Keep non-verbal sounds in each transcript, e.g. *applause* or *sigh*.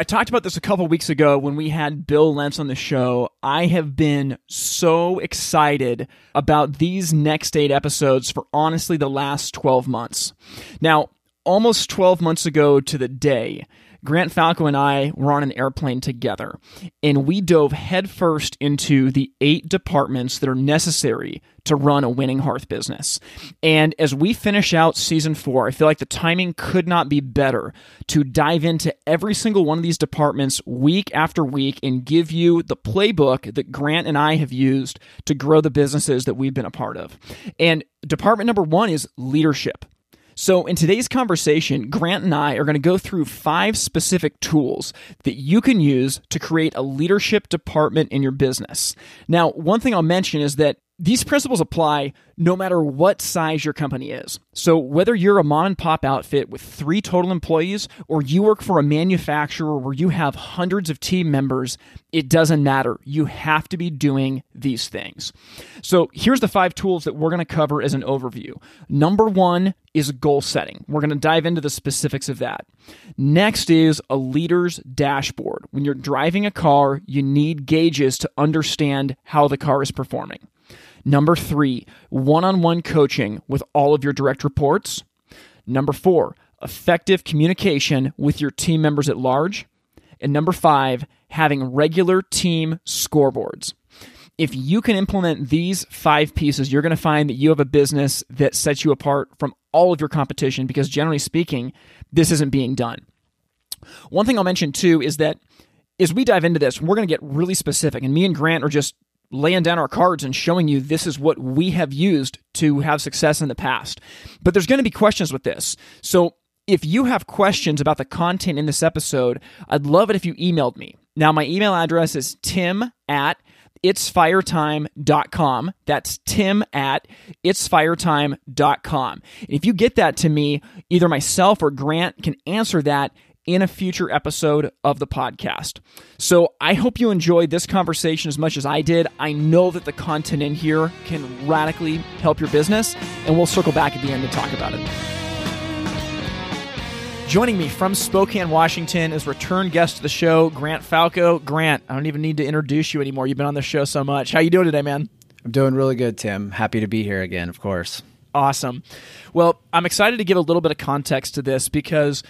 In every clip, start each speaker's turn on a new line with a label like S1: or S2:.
S1: I talked about this a couple weeks ago when we had Bill Lentz on the show. I have been so excited about these next eight episodes for honestly the last 12 months. Now, almost 12 months ago to the day, Grant Falco and I were on an airplane together, and we dove headfirst into the eight departments that are necessary to run a winning hearth business. And as we finish out season four, I feel like the timing could not be better to dive into every single one of these departments week after week and give you the playbook that Grant and I have used to grow the businesses that we've been a part of. And department number one is leadership. So, in today's conversation, Grant and I are going to go through five specific tools that you can use to create a leadership department in your business. Now, one thing I'll mention is that these principles apply no matter what size your company is. So, whether you're a mom and pop outfit with three total employees or you work for a manufacturer where you have hundreds of team members, it doesn't matter. You have to be doing these things. So, here's the five tools that we're going to cover as an overview. Number one is goal setting. We're going to dive into the specifics of that. Next is a leader's dashboard. When you're driving a car, you need gauges to understand how the car is performing. Number three, one on one coaching with all of your direct reports. Number four, effective communication with your team members at large. And number five, having regular team scoreboards. If you can implement these five pieces, you're going to find that you have a business that sets you apart from all of your competition because, generally speaking, this isn't being done. One thing I'll mention too is that as we dive into this, we're going to get really specific, and me and Grant are just laying down our cards and showing you this is what we have used to have success in the past. But there's going to be questions with this. So if you have questions about the content in this episode, I'd love it if you emailed me. Now, my email address is tim at itsfiretime.com. That's tim at itsfiretime.com. If you get that to me, either myself or Grant can answer that in a future episode of the podcast. So I hope you enjoyed this conversation as much as I did. I know that the content in here can radically help your business, and we'll circle back at the end to talk about it. Joining me from Spokane, Washington is return guest to the show, Grant Falco. Grant, I don't even need to introduce you anymore. You've been on the show so much. How you doing today, man?
S2: I'm doing really good, Tim. Happy to be here again, of course.
S1: Awesome. Well, I'm excited to give a little bit of context to this because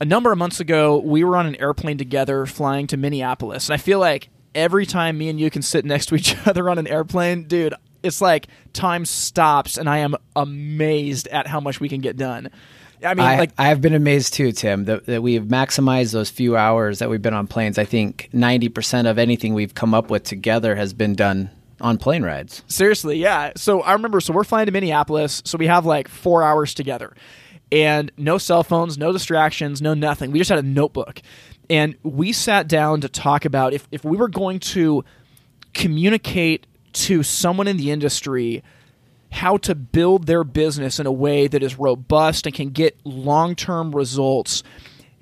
S1: a number of months ago, we were on an airplane together flying to Minneapolis. And I feel like every time me and you can sit next to each *laughs* other on an airplane, dude, it's like time stops and I am amazed at how much we can get done.
S2: I mean, I, like I have been amazed too, Tim, that, that we've maximized those few hours that we've been on planes. I think ninety percent of anything we've come up with together has been done on plane rides.
S1: Seriously, yeah. So I remember, so we're flying to Minneapolis, so we have like four hours together, and no cell phones, no distractions, no nothing. We just had a notebook, and we sat down to talk about if if we were going to communicate to someone in the industry how to build their business in a way that is robust and can get long term results.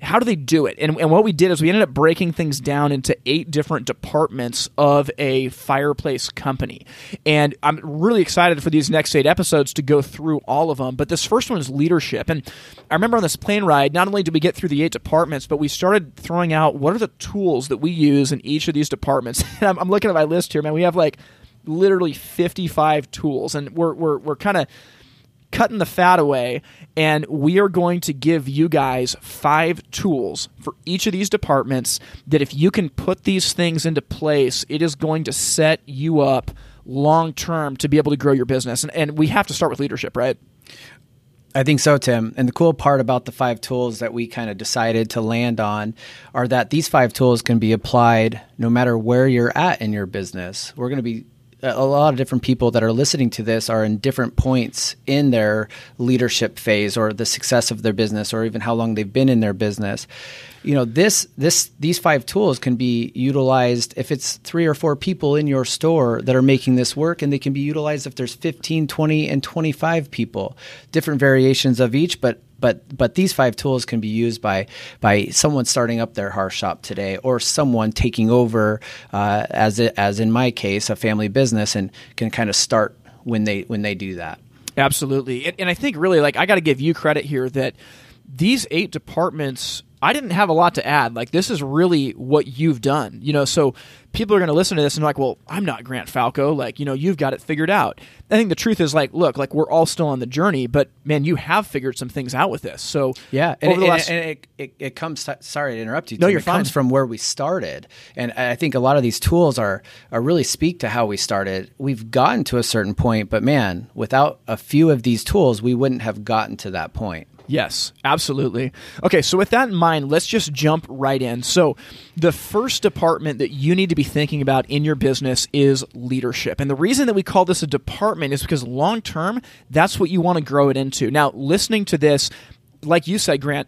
S1: How do they do it? And, and what we did is we ended up breaking things down into eight different departments of a fireplace company. And I'm really excited for these next eight episodes to go through all of them. But this first one is leadership. And I remember on this plane ride, not only did we get through the eight departments, but we started throwing out what are the tools that we use in each of these departments. And *laughs* I'm, I'm looking at my list here, man. We have like literally 55 tools, and we're we're we're kind of cutting the fat away and we are going to give you guys five tools for each of these departments that if you can put these things into place it is going to set you up long term to be able to grow your business and, and we have to start with leadership right
S2: I think so, Tim. And the cool part about the five tools that we kind of decided to land on are that these five tools can be applied no matter where you're at in your business. We're going to be a lot of different people that are listening to this are in different points in their leadership phase or the success of their business or even how long they've been in their business. You know this this these five tools can be utilized if it's three or four people in your store that are making this work and they can be utilized if there's 15 20 and 25 people. Different variations of each but but but these five tools can be used by by someone starting up their hearth shop today or someone taking over uh, as it, as in my case a family business and can kind of start when they when they do that.
S1: Absolutely. And, and i think really like i got to give you credit here that these eight departments I didn't have a lot to add. Like this is really what you've done. You know, so people are going to listen to this and like, well, I'm not Grant Falco. Like, you know, you've got it figured out. I think the truth is like, look, like we're all still on the journey, but man, you have figured some things out with this. So
S2: yeah, and, over the last- and it, it, it, comes. Sorry to interrupt you.
S1: No, you're
S2: it
S1: fine.
S2: comes from where we started, and I think a lot of these tools are are really speak to how we started. We've gotten to a certain point, but man, without a few of these tools, we wouldn't have gotten to that point.
S1: Yes, absolutely. Okay, so with that in mind, let's just jump right in. So, the first department that you need to be thinking about in your business is leadership. And the reason that we call this a department is because long term, that's what you want to grow it into. Now, listening to this, like you said, Grant,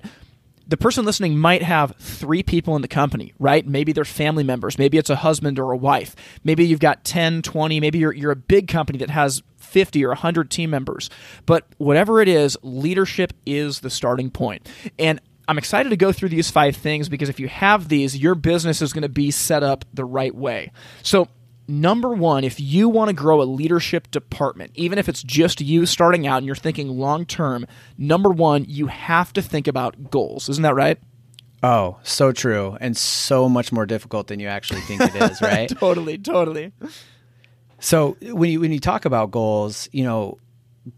S1: the person listening might have three people in the company, right? Maybe they're family members. Maybe it's a husband or a wife. Maybe you've got 10, 20. Maybe you're, you're a big company that has 50 or 100 team members. But whatever it is, leadership is the starting point. And I'm excited to go through these five things because if you have these, your business is going to be set up the right way. So, number one, if you want to grow a leadership department, even if it's just you starting out and you're thinking long term, number one, you have to think about goals. Isn't that right?
S2: Oh, so true. And so much more difficult than you actually think it is, *laughs* right?
S1: totally, totally.
S2: So when you when you talk about goals, you know,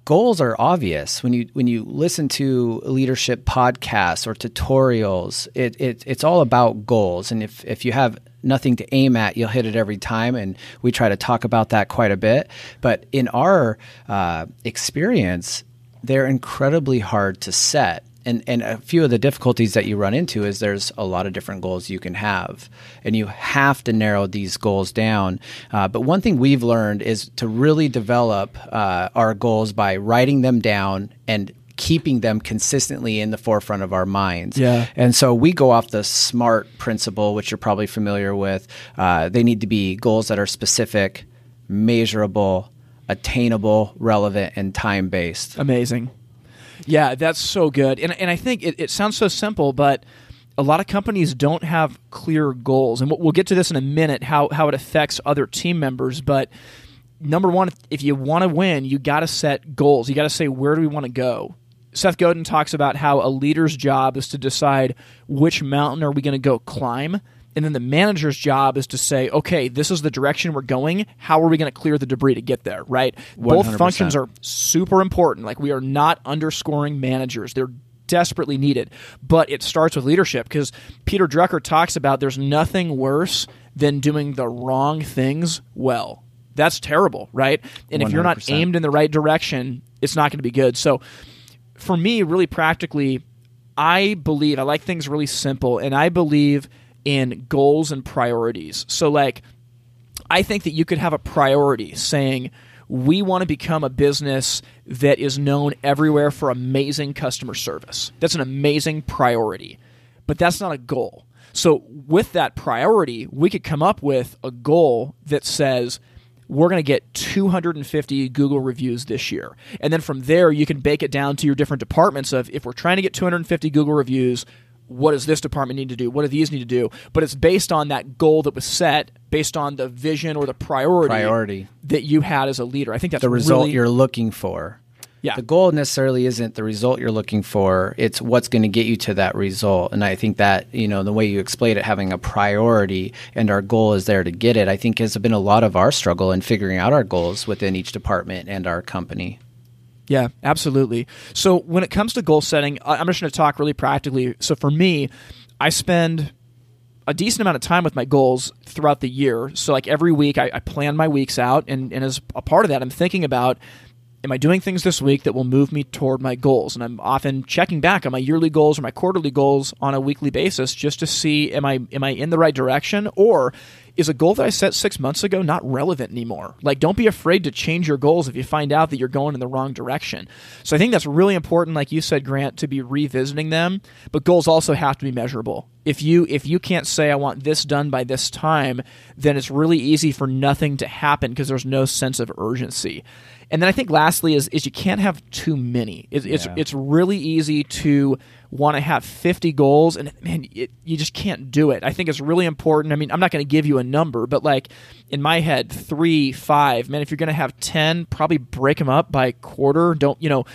S2: goals are obvious when you when you listen to leadership podcasts or tutorials. It, it it's all about goals, and if if you have nothing to aim at, you'll hit it every time. And we try to talk about that quite a bit. But in our uh, experience, they're incredibly hard to set and and a few of the difficulties that you run into is there's a lot of different goals you can have, and you have to narrow these goals down. Uh, but one thing we've learned is to really develop uh, our goals by writing them down and keeping them consistently in the forefront of our minds.
S1: Yeah.
S2: And so we go off the SMART principle, which you're probably familiar with. Uh, they need to be goals that are specific, measurable, attainable, relevant, and time based.
S1: Amazing. Yeah, that's so good. And, and I think it, it sounds so simple, but a lot of companies don't have clear goals. And we'll get to this in a minute how, how it affects other team members. But number one, if you want to win, you got to set goals. You got to say, where do we want to go? Seth Godin talks about how a leader's job is to decide which mountain are we going to go climb and then the manager's job is to say, okay, this is the direction we're going. How are we going to clear the debris to get there, right? 100%. Both functions are super important. Like, we are not underscoring managers. They're desperately needed. But it starts with leadership because Peter Drucker talks about there's nothing worse than doing the wrong things well. That's terrible, right? And 100%. if you're not aimed in the right direction, it's not going to be good. So, for me, really practically, I believe I like things really simple, and I believe – in goals and priorities. So, like, I think that you could have a priority saying, we want to become a business that is known everywhere for amazing customer service. That's an amazing priority, but that's not a goal. So, with that priority, we could come up with a goal that says, we're going to get 250 Google reviews this year. And then from there, you can bake it down to your different departments of if we're trying to get 250 Google reviews, what does this department need to do? What do these need to do? But it's based on that goal that was set, based on the vision or the priority,
S2: priority.
S1: that you had as a leader. I think that's
S2: the result
S1: really,
S2: you're looking for.
S1: Yeah.
S2: The goal necessarily isn't the result you're looking for. It's what's going to get you to that result. And I think that, you know, the way you explain it, having a priority and our goal is there to get it, I think has been a lot of our struggle in figuring out our goals within each department and our company.
S1: Yeah, absolutely. So when it comes to goal setting, I'm just going to talk really practically. So for me, I spend a decent amount of time with my goals throughout the year. So like every week, I, I plan my weeks out, and, and as a part of that, I'm thinking about am I doing things this week that will move me toward my goals? And I'm often checking back on my yearly goals or my quarterly goals on a weekly basis just to see am I am I in the right direction or is a goal that I set six months ago not relevant anymore? Like, don't be afraid to change your goals if you find out that you're going in the wrong direction. So I think that's really important, like you said, Grant, to be revisiting them. But goals also have to be measurable. If you if you can't say I want this done by this time, then it's really easy for nothing to happen because there's no sense of urgency. And then I think lastly is is you can't have too many. It's yeah. it's, it's really easy to want to have 50 goals and man it, you just can't do it. I think it's really important. I mean i'm not going to give you a number but like in my head three five man if you're going to have 10 probably break them up by quarter. Don't you know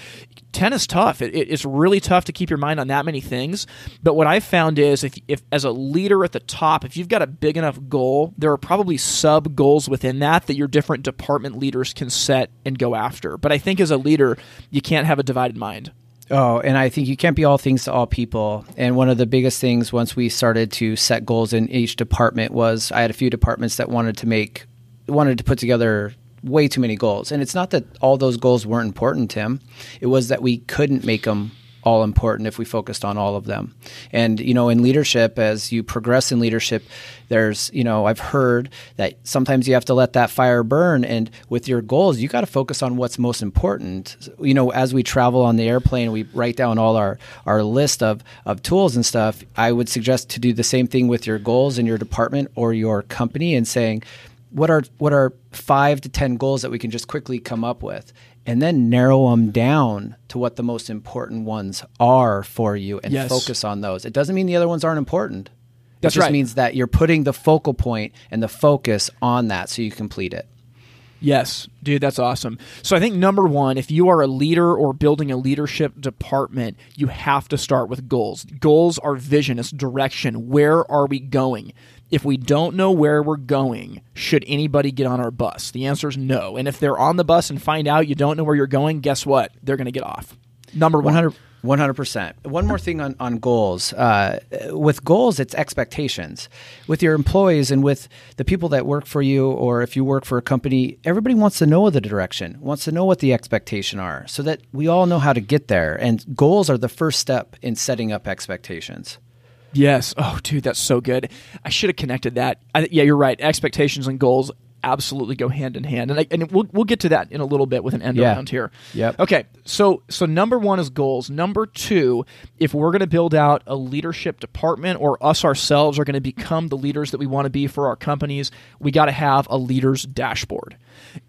S1: 10 is tough. It, it's really tough to keep your mind on that many things. But what i've found is if, if as a leader at the top if you've got a big enough goal there are probably sub goals within that that your different department leaders can set and go after. But i think as a leader you can't have a divided mind
S2: Oh, and I think you can't be all things to all people. And one of the biggest things once we started to set goals in each department was I had a few departments that wanted to make wanted to put together way too many goals. And it's not that all those goals weren't important, Tim. It was that we couldn't make them all important if we focused on all of them. And you know, in leadership, as you progress in leadership, there's you know I've heard that sometimes you have to let that fire burn, and with your goals, you got to focus on what's most important. You know, as we travel on the airplane, we write down all our our list of of tools and stuff. I would suggest to do the same thing with your goals in your department or your company, and saying what are what are five to ten goals that we can just quickly come up with and then narrow them down to what the most important ones are for you and yes. focus on those. It doesn't mean the other ones aren't important. That just right. means that you're putting the focal point and the focus on that so you complete it.
S1: Yes, dude, that's awesome. So I think number one, if you are a leader or building a leadership department, you have to start with goals. Goals are vision, it's direction. Where are we going? If we don't know where we're going, should anybody get on our bus? The answer is no. And if they're on the bus and find out you don't know where you're going, guess what? They're going to get off. Number one.
S2: 100 percent. One more thing on on goals. Uh, with goals, it's expectations. With your employees and with the people that work for you, or if you work for a company, everybody wants to know the direction, wants to know what the expectation are, so that we all know how to get there. And goals are the first step in setting up expectations.
S1: Yes. Oh, dude, that's so good. I should have connected that. I, yeah, you're right. Expectations and goals absolutely go hand in hand, and I, and we'll we'll get to that in a little bit with an end yeah. around here.
S2: Yep.
S1: Okay. So so number one is goals. Number two, if we're going to build out a leadership department, or us ourselves are going to become the leaders that we want to be for our companies, we got to have a leaders dashboard.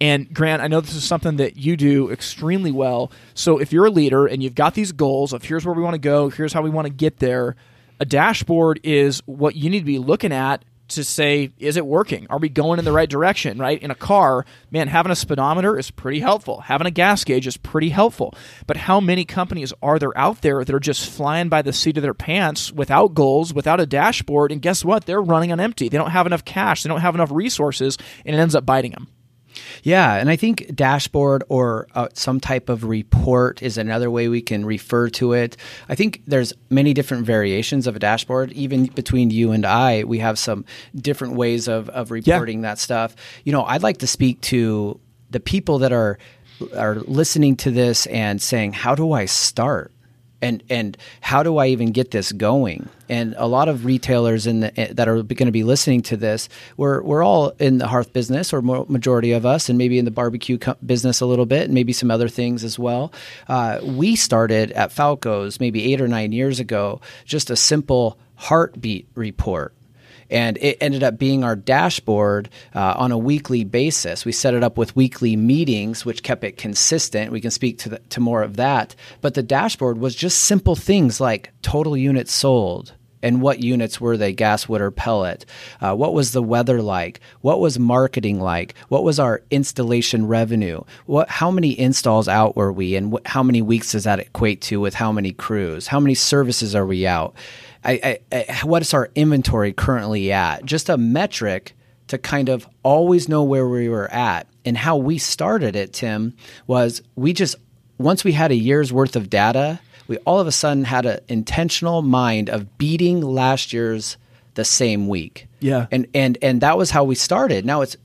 S1: And Grant, I know this is something that you do extremely well. So if you're a leader and you've got these goals of here's where we want to go, here's how we want to get there a dashboard is what you need to be looking at to say, is it working? Are we going in the right direction, right? In a car, man, having a speedometer is pretty helpful. Having a gas gauge is pretty helpful. But how many companies are there out there that are just flying by the seat of their pants without goals, without a dashboard? And guess what? They're running on empty. They don't have enough cash, they don't have enough resources, and it ends up biting them.
S2: Yeah, and I think dashboard or uh, some type of report is another way we can refer to it. I think there's many different variations of a dashboard. Even between you and I, we have some different ways of, of reporting yeah. that stuff. You know, I'd like to speak to the people that are are listening to this and saying, "How do I start?" And and how do I even get this going? And a lot of retailers in the, eh, that are going to be listening to this, we're we're all in the hearth business, or majority of us, and maybe in the barbecue co- business a little bit, and maybe some other things as well. Uh, we started at Falco's maybe eight or nine years ago, just a simple heartbeat report and it ended up being our dashboard uh, on a weekly basis. We set it up with weekly meetings, which kept it consistent. We can speak to the, to more of that, but the dashboard was just simple things like total units sold and what units were they gas wood or pellet. Uh, what was the weather like? What was marketing like? What was our installation revenue? What how many installs out were we and wh- how many weeks does that equate to with how many crews? How many services are we out I, I, I, what is our inventory currently at? Just a metric to kind of always know where we were at. And how we started it, Tim, was we just, once we had a year's worth of data, we all of a sudden had an intentional mind of beating last year's the same week.
S1: Yeah.
S2: And, and, and that was how we started. Now it's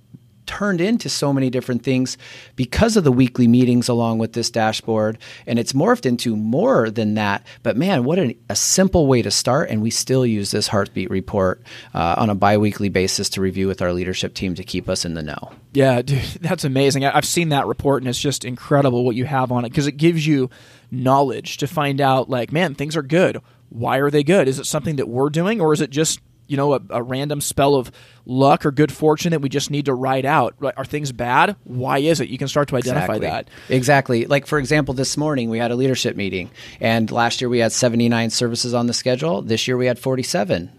S2: turned into so many different things because of the weekly meetings along with this dashboard. And it's morphed into more than that. But man, what a, a simple way to start. And we still use this heartbeat report uh, on a bi weekly basis to review with our leadership team to keep us in the know.
S1: Yeah, dude, *laughs* that's amazing. I've seen that report and it's just incredible what you have on it because it gives you knowledge to find out, like, man, things are good. Why are they good? Is it something that we're doing or is it just you know, a, a, random spell of luck or good fortune that we just need to ride out. Are things bad? Why is it? You can start to identify
S2: exactly.
S1: that.
S2: Exactly. Like, for example, this morning we had a leadership meeting, and last year we had 79 services on the schedule. This year we had 47.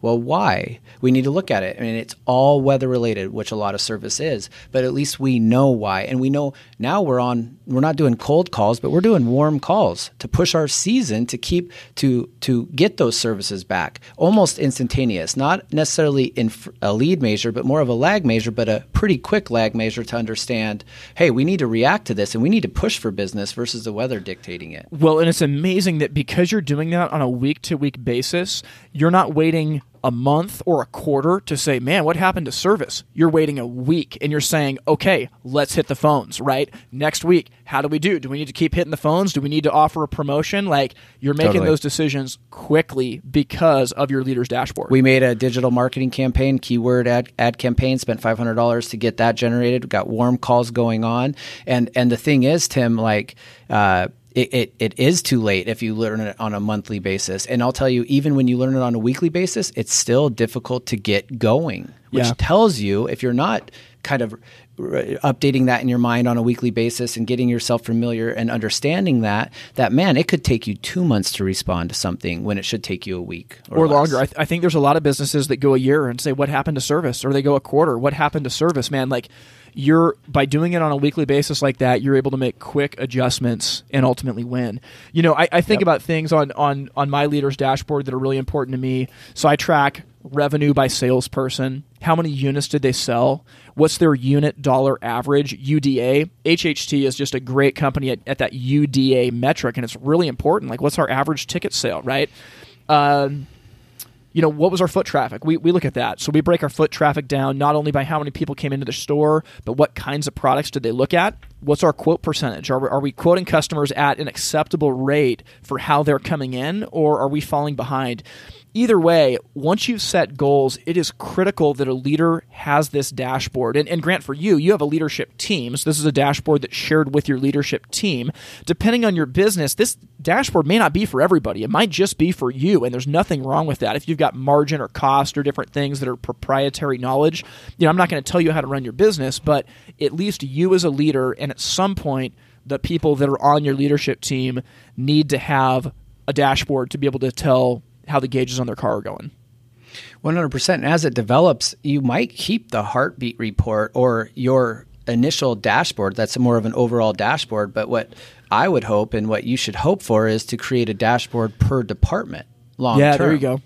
S2: Well, why? We need to look at it. I mean, it's all weather related, which a lot of service is, but at least we know why. And we know now we're on, we're not doing cold calls, but we're doing warm calls to push our season to keep, to, to get those services back almost instantaneous, not necessarily in a lead measure, but more of a lag measure, but a pretty quick lag measure to understand, hey, we need to react to this and we need to push for business versus the weather dictating it.
S1: Well, and it's amazing that because you're doing that on a week to week basis, you're not waiting a month or a quarter to say, man, what happened to service? You're waiting a week and you're saying, okay, let's hit the phones, right? Next week, how do we do? Do we need to keep hitting the phones? Do we need to offer a promotion? Like you're making totally. those decisions quickly because of your leader's dashboard.
S2: We made a digital marketing campaign, keyword ad, ad campaign, spent $500 to get that generated. We got warm calls going on. And, and the thing is, Tim, like, uh, it, it, it is too late if you learn it on a monthly basis. And I'll tell you, even when you learn it on a weekly basis, it's still difficult to get going, which yeah. tells you if you're not kind of uh, updating that in your mind on a weekly basis and getting yourself familiar and understanding that that man it could take you two months to respond to something when it should take you a week or,
S1: or longer. I, th- I, think there's a lot of businesses that go a year and say what happened to service? Or they go a quarter. What happened to service? Man like you're by doing it on a weekly basis like that, you're able to make quick adjustments and ultimately win. You know, I, I think yep. about things on on on my leader's dashboard that are really important to me. So I track revenue by salesperson. How many units did they sell? What's their unit dollar average UDA? HHT is just a great company at, at that UDA metric, and it's really important. Like, what's our average ticket sale, right? Um, you know, what was our foot traffic? We, we look at that. So we break our foot traffic down not only by how many people came into the store, but what kinds of products did they look at? What's our quote percentage? Are are we quoting customers at an acceptable rate for how they're coming in, or are we falling behind? Either way, once you've set goals, it is critical that a leader has this dashboard. And, and, Grant, for you, you have a leadership team. So this is a dashboard that's shared with your leadership team. Depending on your business, this dashboard may not be for everybody. It might just be for you. And there's nothing wrong with that. If you've got margin or cost or different things that are proprietary knowledge, you know, I'm not going to tell you how to run your business, but at least you as a leader and at some point, the people that are on your leadership team need to have a dashboard to be able to tell how the gauges on their car are going.
S2: 100%. And as it develops, you might keep the heartbeat report or your initial dashboard. That's more of an overall dashboard. But what I would hope and what you should hope for is to create a dashboard per department long
S1: yeah,
S2: term.
S1: there you go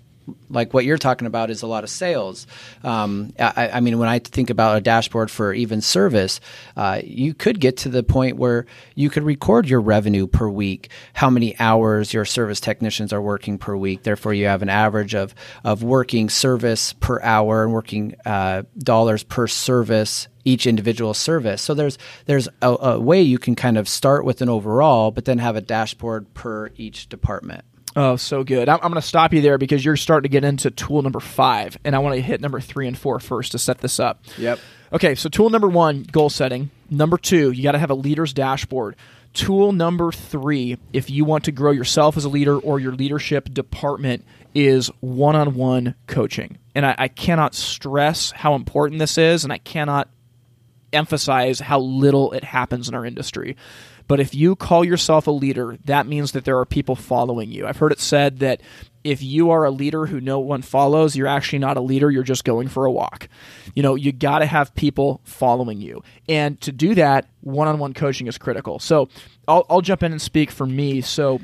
S2: like what you're talking about is a lot of sales. Um, I, I, mean, when I think about a dashboard for even service, uh, you could get to the point where you could record your revenue per week, how many hours your service technicians are working per week. Therefore, you have an average of of working service per hour and working uh, dollars per service each individual service. So there's there's a, a way you can kind of start with an overall, but then have a dashboard per each department.
S1: Oh, so good. I'm, I'm going to stop you there because you're starting to get into tool number five, and I want to hit number three and four first to set this up.
S2: Yep.
S1: Okay, so tool number one, goal setting. Number two, you got to have a leader's dashboard. Tool number three, if you want to grow yourself as a leader or your leadership department, is one on one coaching. And I, I cannot stress how important this is, and I cannot emphasize how little it happens in our industry. But if you call yourself a leader, that means that there are people following you. I've heard it said that if you are a leader who no one follows, you're actually not a leader, you're just going for a walk. You know, you got to have people following you. And to do that, one on one coaching is critical. So I'll, I'll jump in and speak for me. So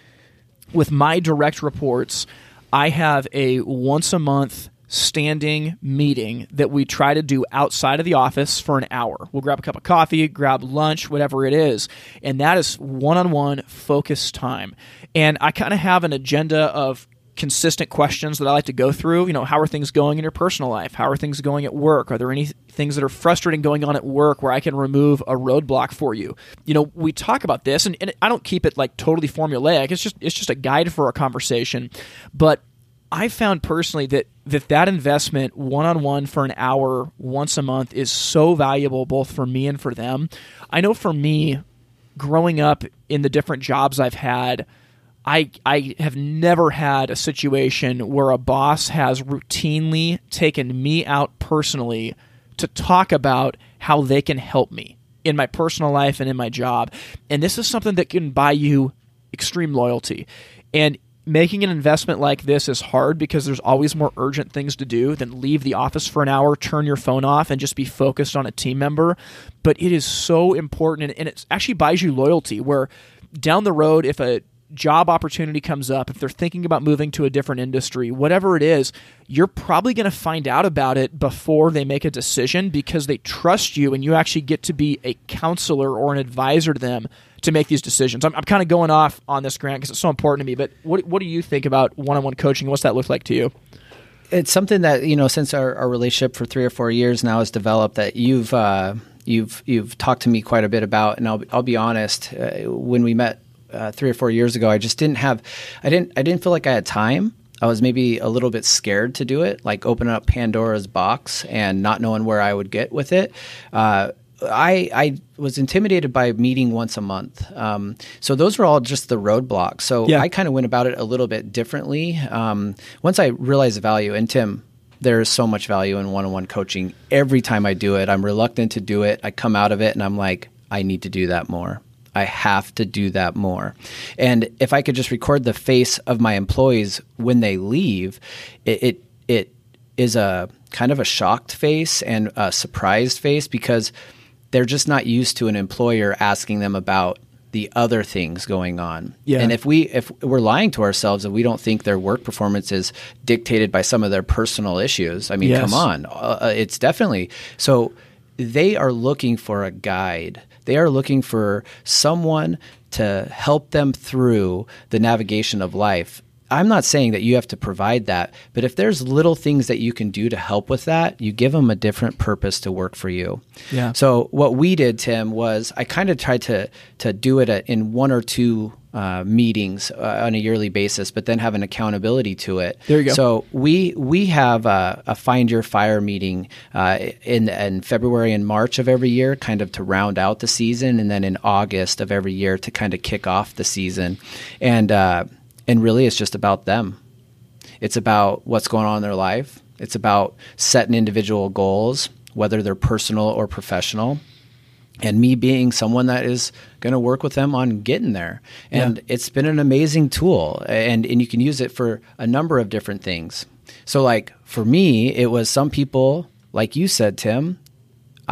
S1: with my direct reports, I have a once a month standing meeting that we try to do outside of the office for an hour. We'll grab a cup of coffee, grab lunch, whatever it is. And that is one on one focus time. And I kind of have an agenda of consistent questions that I like to go through. You know, how are things going in your personal life? How are things going at work? Are there any things that are frustrating going on at work where I can remove a roadblock for you? You know, we talk about this, and, and I don't keep it like totally formulaic. It's just it's just a guide for a conversation, but I found personally that that that investment one on one for an hour once a month is so valuable both for me and for them. I know for me, growing up in the different jobs I've had, I I have never had a situation where a boss has routinely taken me out personally to talk about how they can help me in my personal life and in my job. And this is something that can buy you extreme loyalty. And making an investment like this is hard because there's always more urgent things to do than leave the office for an hour, turn your phone off, and just be focused on a team member. But it is so important, and it actually buys you loyalty. Where down the road, if a job opportunity comes up, if they're thinking about moving to a different industry, whatever it is, you're probably going to find out about it before they make a decision because they trust you and you actually get to be a counselor or an advisor to them to make these decisions. I'm, I'm kind of going off on this, Grant, because it's so important to me. But what, what do you think about one on one coaching? What's that look like to you?
S2: It's something that, you know, since our, our relationship for three or four years now has developed that you've, uh, you've, you've talked to me quite a bit about. And I'll, I'll be honest, uh, when we met uh, three or four years ago, I just didn't have, I didn't, I didn't feel like I had time. I was maybe a little bit scared to do it, like opening up Pandora's box and not knowing where I would get with it. Uh, I I was intimidated by meeting once a month. Um, so those were all just the roadblocks. So yeah. I kind of went about it a little bit differently. Um, once I realized the value, and Tim, there is so much value in one-on-one coaching. Every time I do it, I'm reluctant to do it. I come out of it and I'm like, I need to do that more. I have to do that more. And if I could just record the face of my employees when they leave, it it, it is a kind of a shocked face and a surprised face because they're just not used to an employer asking them about the other things going on. Yeah. And if we if we're lying to ourselves and we don't think their work performance is dictated by some of their personal issues, I mean, yes. come on, uh, it's definitely so. They are looking for a guide they are looking for someone to help them through the navigation of life. I'm not saying that you have to provide that, but if there's little things that you can do to help with that, you give them a different purpose to work for you. Yeah. So what we did, Tim, was I kind of tried to to do it in one or two uh, meetings uh, on a yearly basis, but then have an accountability to it.
S1: There you go.
S2: So we we have a, a Find Your Fire meeting uh, in in February and March of every year, kind of to round out the season, and then in August of every year to kind of kick off the season, and uh, and really it's just about them. It's about what's going on in their life. It's about setting individual goals, whether they're personal or professional and me being someone that is going to work with them on getting there. And yeah. it's been an amazing tool and and you can use it for a number of different things. So like for me, it was some people like you said, Tim,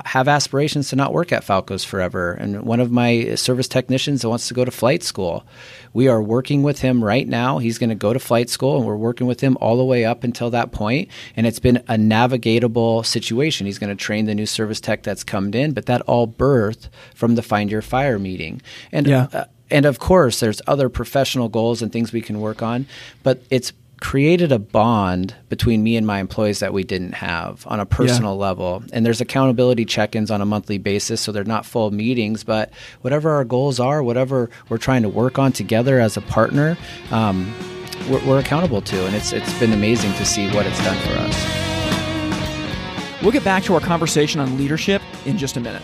S2: have aspirations to not work at Falco's forever. And one of my service technicians wants to go to flight school. We are working with him right now. He's going to go to flight school, and we're working with him all the way up until that point. And it's been a navigatable situation. He's going to train the new service tech that's come in, but that all birthed from the Find Your Fire meeting. And yeah. Uh, and of course, there's other professional goals and things we can work on, but it's created a bond between me and my employees that we didn't have on a personal yeah. level. And there's accountability check ins on a monthly basis, so they're not full meetings, but whatever our goals are, whatever we're trying to work on together as a partner, um, we're, we're accountable to. And it's, it's been amazing to see what it's done for us.
S1: We'll get back to our conversation on leadership in just a minute.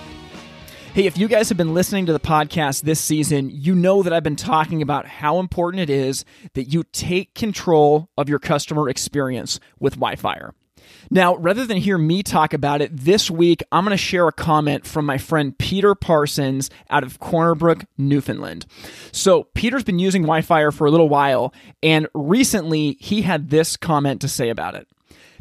S1: Hey, if you guys have been listening to the podcast this season, you know that I've been talking about how important it is that you take control of your customer experience with WiFire. Now, rather than hear me talk about it, this week I'm going to share a comment from my friend Peter Parsons out of Corner Brook, Newfoundland. So, Peter's been using WiFire for a little while, and recently he had this comment to say about it.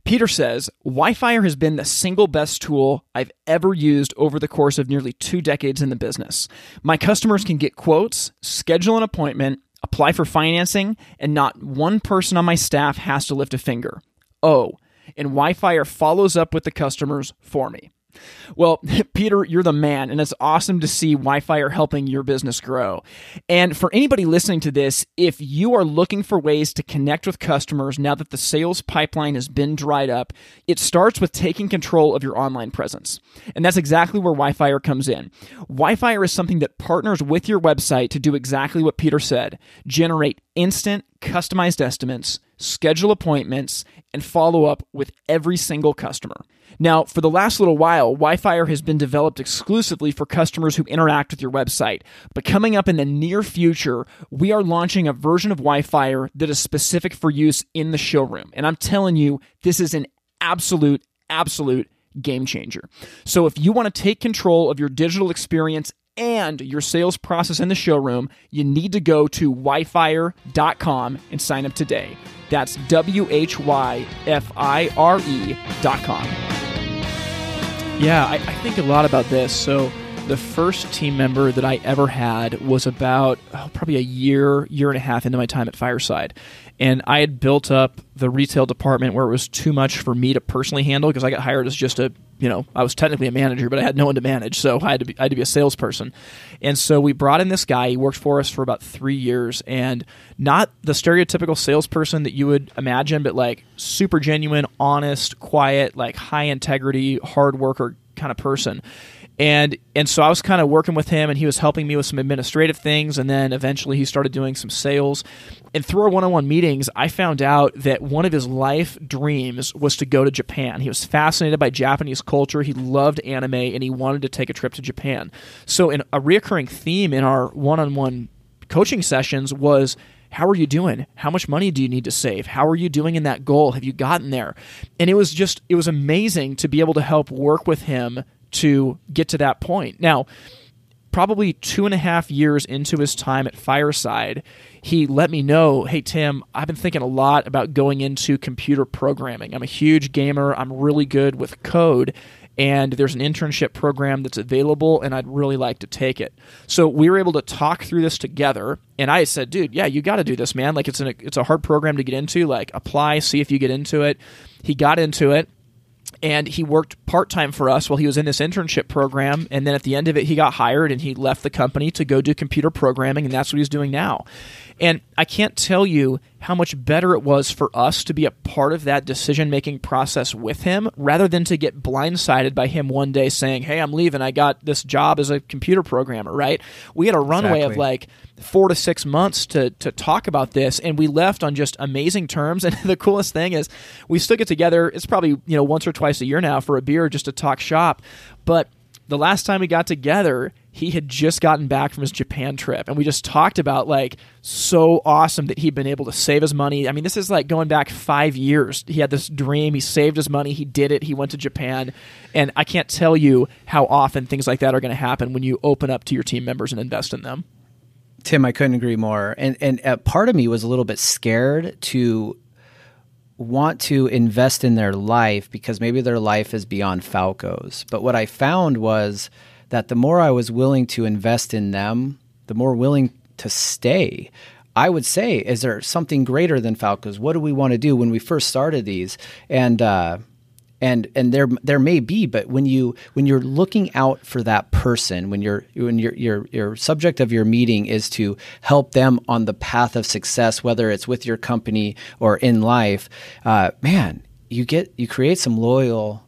S1: Peter says, WiFire has been the single best tool I've ever used over the course of nearly two decades in the business. My customers can get quotes, schedule an appointment, apply for financing, and not one person on my staff has to lift a finger. Oh, and WiFire follows up with the customers for me. Well, *laughs* Peter, you're the man, and it's awesome to see Wifire helping your business grow. And for anybody listening to this, if you are looking for ways to connect with customers now that the sales pipeline has been dried up, it starts with taking control of your online presence. And that's exactly where Wifire comes in. Wifire is something that partners with your website to do exactly what Peter said generate instant, customized estimates, schedule appointments, and follow up with every single customer. Now, for the last little while, Wifire has been developed exclusively for customers who interact with your website. But coming up in the near future, we are launching a version of Wifire that is specific for use in the showroom. And I'm telling you, this is an absolute, absolute game changer. So if you want to take control of your digital experience and your sales process in the showroom, you need to go to whyfire.com and sign up today. That's W H Y F I R E dot com. Yeah, I, I, think a lot about this. So, the first team member that I ever had was about oh, probably a year, year and a half into my time at Fireside. And I had built up the retail department where it was too much for me to personally handle because I got hired as just a you know, I was technically a manager, but I had no one to manage, so I had to be, I had to be a salesperson. And so we brought in this guy. He worked for us for about three years, and not the stereotypical salesperson that you would imagine, but like super genuine, honest, quiet, like high integrity, hard worker kind of person and and so I was kind of working with him, and he was helping me with some administrative things, and then eventually he started doing some sales. And through our one-on-one meetings, I found out that one of his life dreams was to go to Japan. He was fascinated by Japanese culture. He loved anime, and he wanted to take a trip to Japan. So, in a reoccurring theme in our one-on-one coaching sessions was how are you doing? How much money do you need to save? How are you doing in that goal? Have you gotten there? And it was just, it was amazing to be able to help work with him to get to that point. Now, probably two and a half years into his time at Fireside, he let me know, hey, Tim, I've been thinking a lot about going into computer programming. I'm a huge gamer, I'm really good with code. And there's an internship program that's available, and I'd really like to take it. So we were able to talk through this together. And I said, "Dude, yeah, you got to do this, man. Like it's an, it's a hard program to get into. Like apply, see if you get into it." He got into it and he worked part time for us while he was in this internship program. And then at the end of it, he got hired and he left the company to go do computer programming, and that's what he's doing now. And I can't tell you how much better it was for us to be a part of that decision making process with him rather than to get blindsided by him one day saying, Hey, I'm leaving. I got this job as a computer programmer, right? We had a runway exactly. of like four to six months to, to talk about this, and we left on just amazing terms. *laughs* And the coolest thing is, we still get together. It's probably, you know, once or twice a year now for a beer just to talk shop. But the last time we got together, he had just gotten back from his Japan trip, and we just talked about like so awesome that he'd been able to save his money. I mean, this is like going back five years. He had this dream, he saved his money, he did it, he went to Japan, and I can't tell you how often things like that are going to happen when you open up to your team members and invest in them.
S2: Tim, I couldn't agree more. And and uh, part of me was a little bit scared to want to invest in their life because maybe their life is beyond Falco's. But what I found was that the more I was willing to invest in them, the more willing to stay. I would say, is there something greater than Falco's? What do we want to do when we first started these? And uh, and and there there may be but when you when you're looking out for that person when you're when your your your subject of your meeting is to help them on the path of success whether it's with your company or in life uh, man you get you create some loyal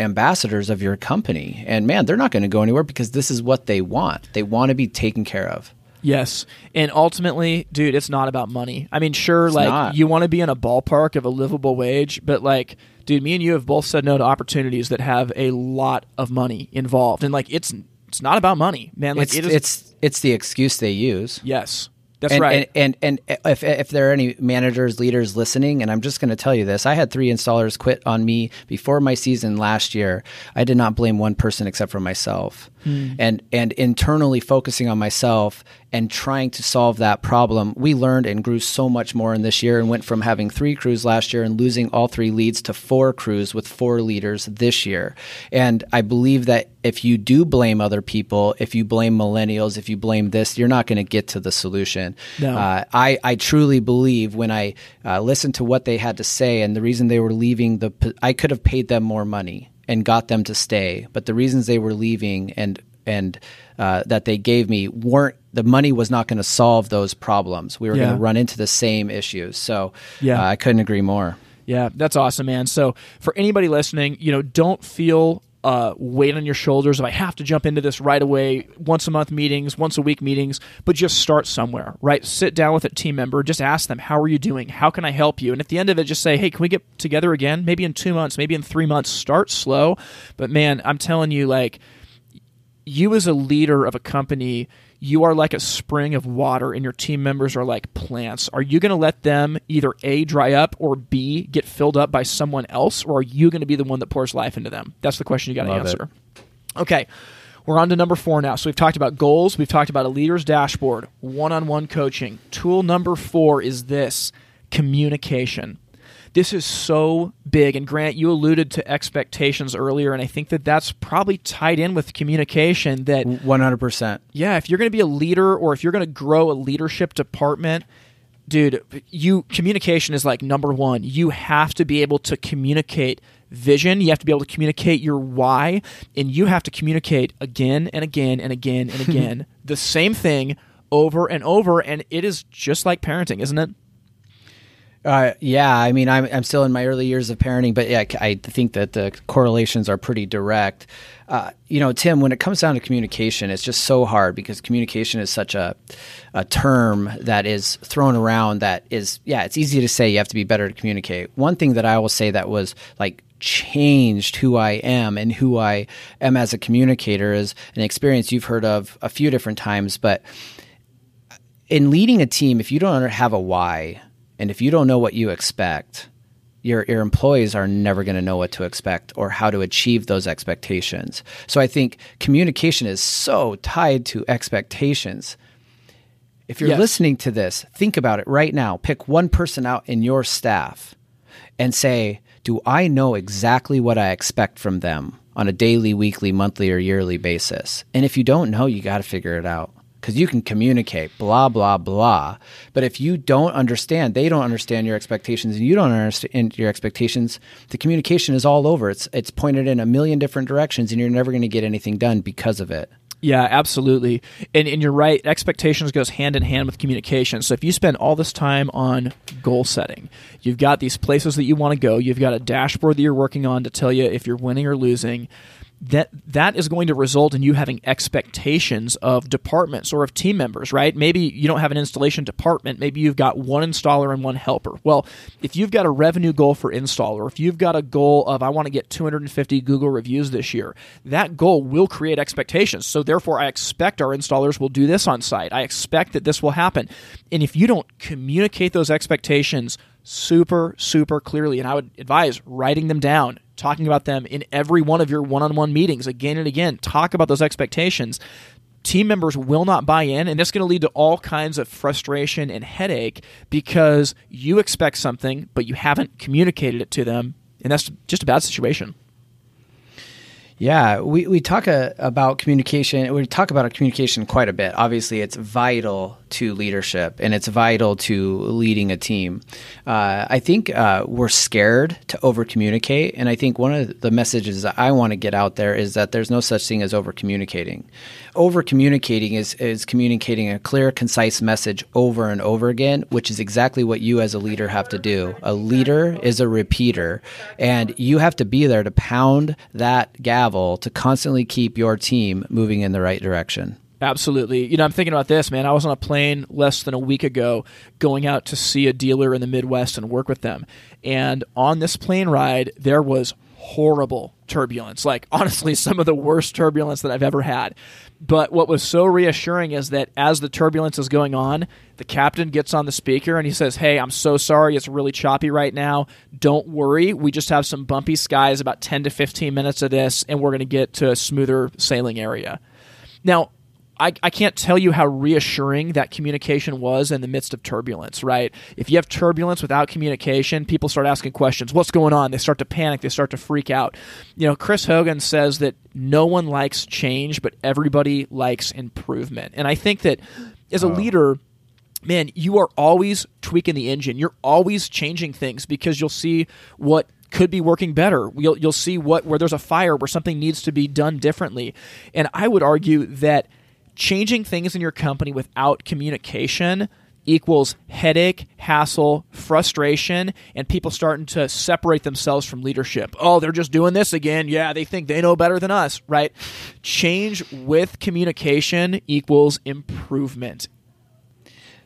S2: ambassadors of your company and man they're not going to go anywhere because this is what they want they want to be taken care of
S1: Yes. And ultimately, dude, it's not about money. I mean, sure, it's like not. you want to be in a ballpark of a livable wage, but like dude, me and you have both said no to opportunities that have a lot of money involved, and like it's it's not about money, man. Like
S2: it's it is, it's it's the excuse they use.
S1: Yes, that's
S2: and,
S1: right.
S2: And, and and if if there are any managers, leaders listening, and I'm just going to tell you this, I had three installers quit on me before my season last year. I did not blame one person except for myself. Hmm. And and internally focusing on myself and trying to solve that problem, we learned and grew so much more in this year and went from having three crews last year and losing all three leads to four crews with four leaders this year. And I believe that if you do blame other people, if you blame millennials, if you blame this, you're not going to get to the solution. No. Uh, I, I truly believe when I uh, listened to what they had to say and the reason they were leaving, the I could have paid them more money and got them to stay, but the reasons they were leaving and and uh, that they gave me weren't the money was not going to solve those problems. We were
S1: Yeah.
S2: going to run into the same issues. So
S1: Yeah.
S2: uh, I couldn't agree more.
S1: Yeah, that's awesome, man. So for anybody listening, you know, don't feel uh, weight on your shoulders if I have to jump into this right away, once a month meetings, once a week meetings, but just start somewhere, right? Sit down with a team member, just ask them, how are you doing? How can I help you? And at the end of it, just say, hey, can we get together again? Maybe in two months, maybe in three months. Start slow. But man, I'm telling you, like, you as a leader of a company, you are like a spring of water and your team members are like plants. Are you going to let them either A, dry up or B, get filled up by someone else? Or are you going to be the one that pours life into them? That's the question you got to
S2: Love it.
S1: answer. Okay. We're on to number four now. So we've talked about goals. We've talked about a leader's dashboard, one on one coaching. Tool number four is this communication. This is so big. And Grant, you alluded to expectations earlier. And I think that that's probably tied in with communication that
S2: One hundred percent.
S1: yeah, if you're going to be a leader or if you're going to grow a leadership department, dude, you communication is like number 1. You have to be able to communicate vision, you have to be able to communicate your why, and you have to communicate again and again and again and *laughs* again the same thing over and over and it is just like parenting, isn't it?
S2: Uh, yeah, I mean, I'm I'm still in my early years of parenting, but yeah, I think that the correlations are pretty direct. Uh, you know, Tim, when it comes down to communication, it's just so hard because communication is such a a term that is thrown around. That is, yeah, it's easy to say you have to be better to communicate. One thing that I will say that was like changed who I am and who I am as a communicator is an experience you've heard of a few different times, but in leading a team, if you don't have a why and if you don't know what you expect, your your employees are never going to know what to expect or how to achieve those expectations. So I think communication is so tied to expectations. If you're
S1: Yes.
S2: listening to this, think about it right now. Pick one person out in your staff and say, "Do I know exactly what I expect from them on a daily, weekly, monthly or yearly basis?" And if you don't know, you got to figure it out because you can communicate blah blah blah but if you don't understand they don't understand your expectations and you don't understand your expectations the communication is all over it's it's pointed in a million different directions and you're never going to get anything done because of it
S1: Yeah, absolutely. And and you're right, expectations goes hand in hand with communication. So if you spend all this time on goal setting, you've got these places that you want to go, you've got a dashboard that you're working on to tell you if you're winning or losing, that that is going to result in you having expectations of departments or of team members, right? Maybe you don't have an installation department, maybe you've got one installer and one helper. Well, if you've got a revenue goal for installer, if you've got a goal of I want to get 250 Google reviews this year, that goal will create expectations. So therefore I expect our installers will do this on site. I expect that this will happen. And if you don't communicate those expectations super super clearly and I would advise writing them down, talking about them in every one of your one-on-one meetings again and again, talk about those expectations team members will not buy in and that's going to lead to all kinds of frustration and headache because you expect something but you haven't communicated it to them and that's just a bad situation
S2: Yeah, we, we talk uh, about communication. We talk about communication quite a bit. Obviously, it's vital to leadership and it's vital to leading a team. Uh, I think uh, we're scared to over communicate. And I think one of the messages that I want to get out there is that there's no such thing as over communicating. Over communicating is, is communicating a clear, concise message over and over again, which is exactly what you as a leader have to do. A leader is a repeater, and you have to be there to pound that gavel to constantly keep your team moving in the right direction.
S1: Absolutely. You know, I'm thinking about this, man. I was on a plane less than a week ago going out to see a dealer in the Midwest and work with them. And on this plane ride, there was horrible turbulence. Like, honestly, *laughs* some of the worst turbulence that I've ever had. But what was so reassuring is that as the turbulence is going on, the captain gets on the speaker and he says, Hey, I'm so sorry. It's really choppy right now. Don't worry. We just have some bumpy skies, about 10 to 15 minutes of this, and we're going to get to a smoother sailing area. Now, I, I can't tell you how reassuring that communication was in the midst of turbulence, right? If you have turbulence without communication, people start asking questions. What's going on? They start to panic. They start to freak out. You know, Chris Hogan says that no one likes change, but everybody likes improvement. And I think that as a leader, man, you are always tweaking the engine. You're always changing things because you'll see what could be working better. You'll you'll see what where there's a fire where something needs to be done differently. And I would argue that changing things in your company without communication equals headache, hassle, frustration, and people starting to separate themselves from leadership. Oh, they're just doing this again. Yeah, they think they know better than us, right? Change with communication equals improvement.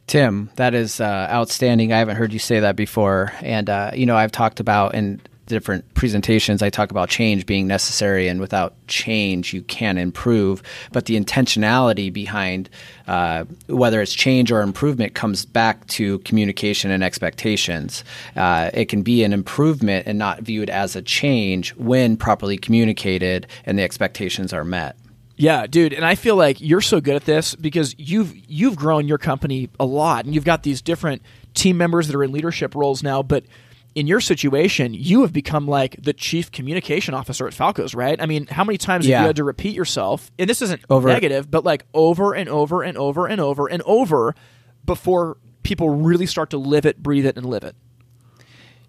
S2: Tim, that is uh, outstanding. I haven't heard you say that before. And, uh, you know, I've talked about in different presentations, I talk about change being necessary, and without change, you can improve. But the intentionality behind uh, whether it's change or improvement comes back to communication and expectations. Uh, it can be an improvement and not viewed as a change when properly communicated and the expectations are met.
S1: Yeah, dude, and I feel like you're so good at this because you've you've grown your company a lot and you've got these different team members that are in leadership roles now, but in your situation, you have become like the chief communication officer at Falco's, right? I mean, how many times yeah. have you had to repeat yourself? And this isn't over. negative, but like over and over and over and over and over before people really start to live it, breathe it, and live it.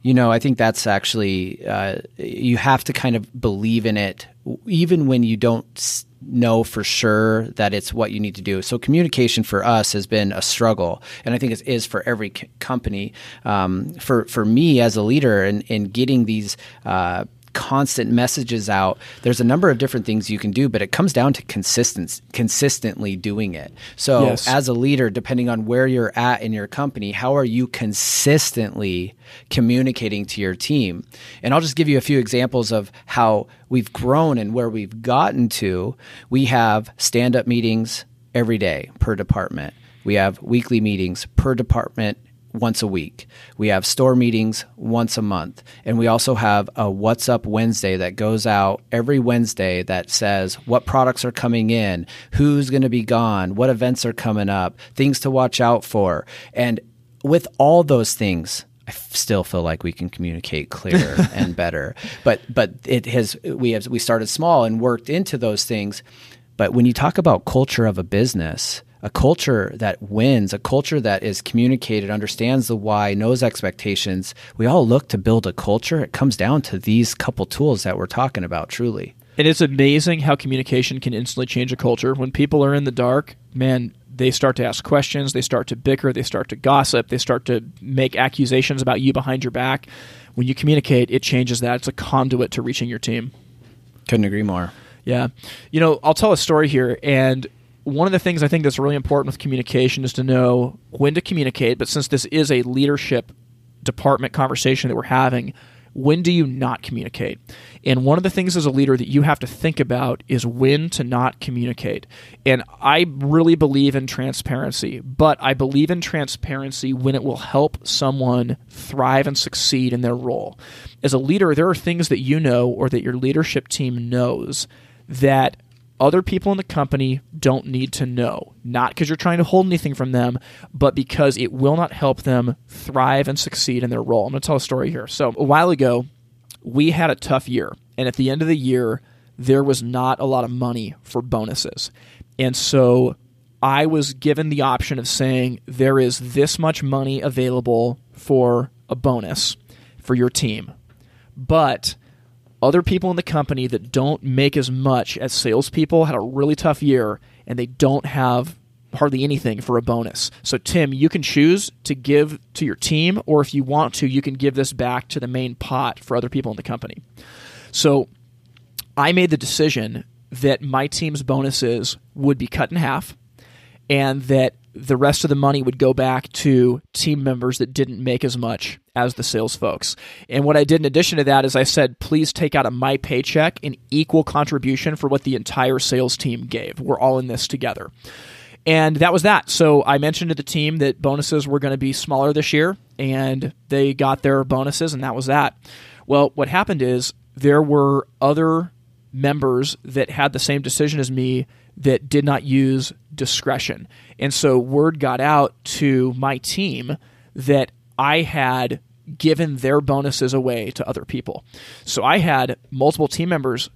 S2: You know, I think that's actually uh, you have to kind of believe in it, even when you don't know for sure that it's what you need to do. So communication for us has been a struggle, and I think it is for every c- company. Um, for for me as a leader, in in getting these. Uh, constant messages out. There's a number of different things you can do, but it comes down to consistency, consistently doing it. So, yes. as a leader, depending on where you're at in your company, how are you consistently communicating to your team? And I'll just give you a few examples of how we've grown and where we've gotten to. We have stand up meetings every day per department. We have weekly meetings per department once a week. We have store meetings once a month. And we also have a What's Up Wednesday that goes out every Wednesday that says what products are coming in, who's going to be gone, what events are coming up, things to watch out for. And with all those things, I still feel like we can communicate clearer *laughs* and better. But but it has we have we started small and worked into those things. But when you talk about culture of a business, a culture that wins, a culture that is communicated, understands the why, knows expectations. We all look to build a culture. It comes down to these couple tools that we're talking about, truly.
S1: And it's amazing how communication can instantly change a culture. When people are in the dark, man, they start to ask questions, they start to bicker, they start to gossip, they start to make accusations about you behind your back. When you communicate, it changes that. It's a conduit to reaching your team.
S2: Couldn't agree more.
S1: Yeah. You know, I'll tell a story here, and one of the things I think that's really important with communication is to know when to communicate. But since this is a leadership department conversation that we're having, when do you not communicate? And one of the things as a leader that you have to think about is when to not communicate. And I really believe in transparency, but I believe in transparency when it will help someone thrive and succeed in their role. As a leader, there are things that you know or that your leadership team knows that other people in the company don't need to know. Not because you're trying to hold anything from them, but because it will not help them thrive and succeed in their role. I'm going to tell a story here. So, a while ago, we had a tough year. And at the end of the year, there was not a lot of money for bonuses. And so I was given the option of saying, there is this much money available for a bonus for your team. But other people in the company that don't make as much as salespeople had a really tough year and they don't have hardly anything for a bonus. So, Tim, you can choose to give to your team, or if you want to, you can give this back to the main pot for other people in the company. So, I made the decision that my team's bonuses would be cut in half and that the rest of the money would go back to team members that didn't make as much as the sales folks. And what I did in addition to that is I said, please take out of my paycheck an equal contribution for what the entire sales team gave. We're all in this together. And that was that. So I mentioned to the team that bonuses were going to be smaller this year, and they got their bonuses, and that was that. Well, what happened is there were other members that had the same decision as me that did not use discretion. And so word got out to my team that I had given their bonuses away to other people. So I had multiple team members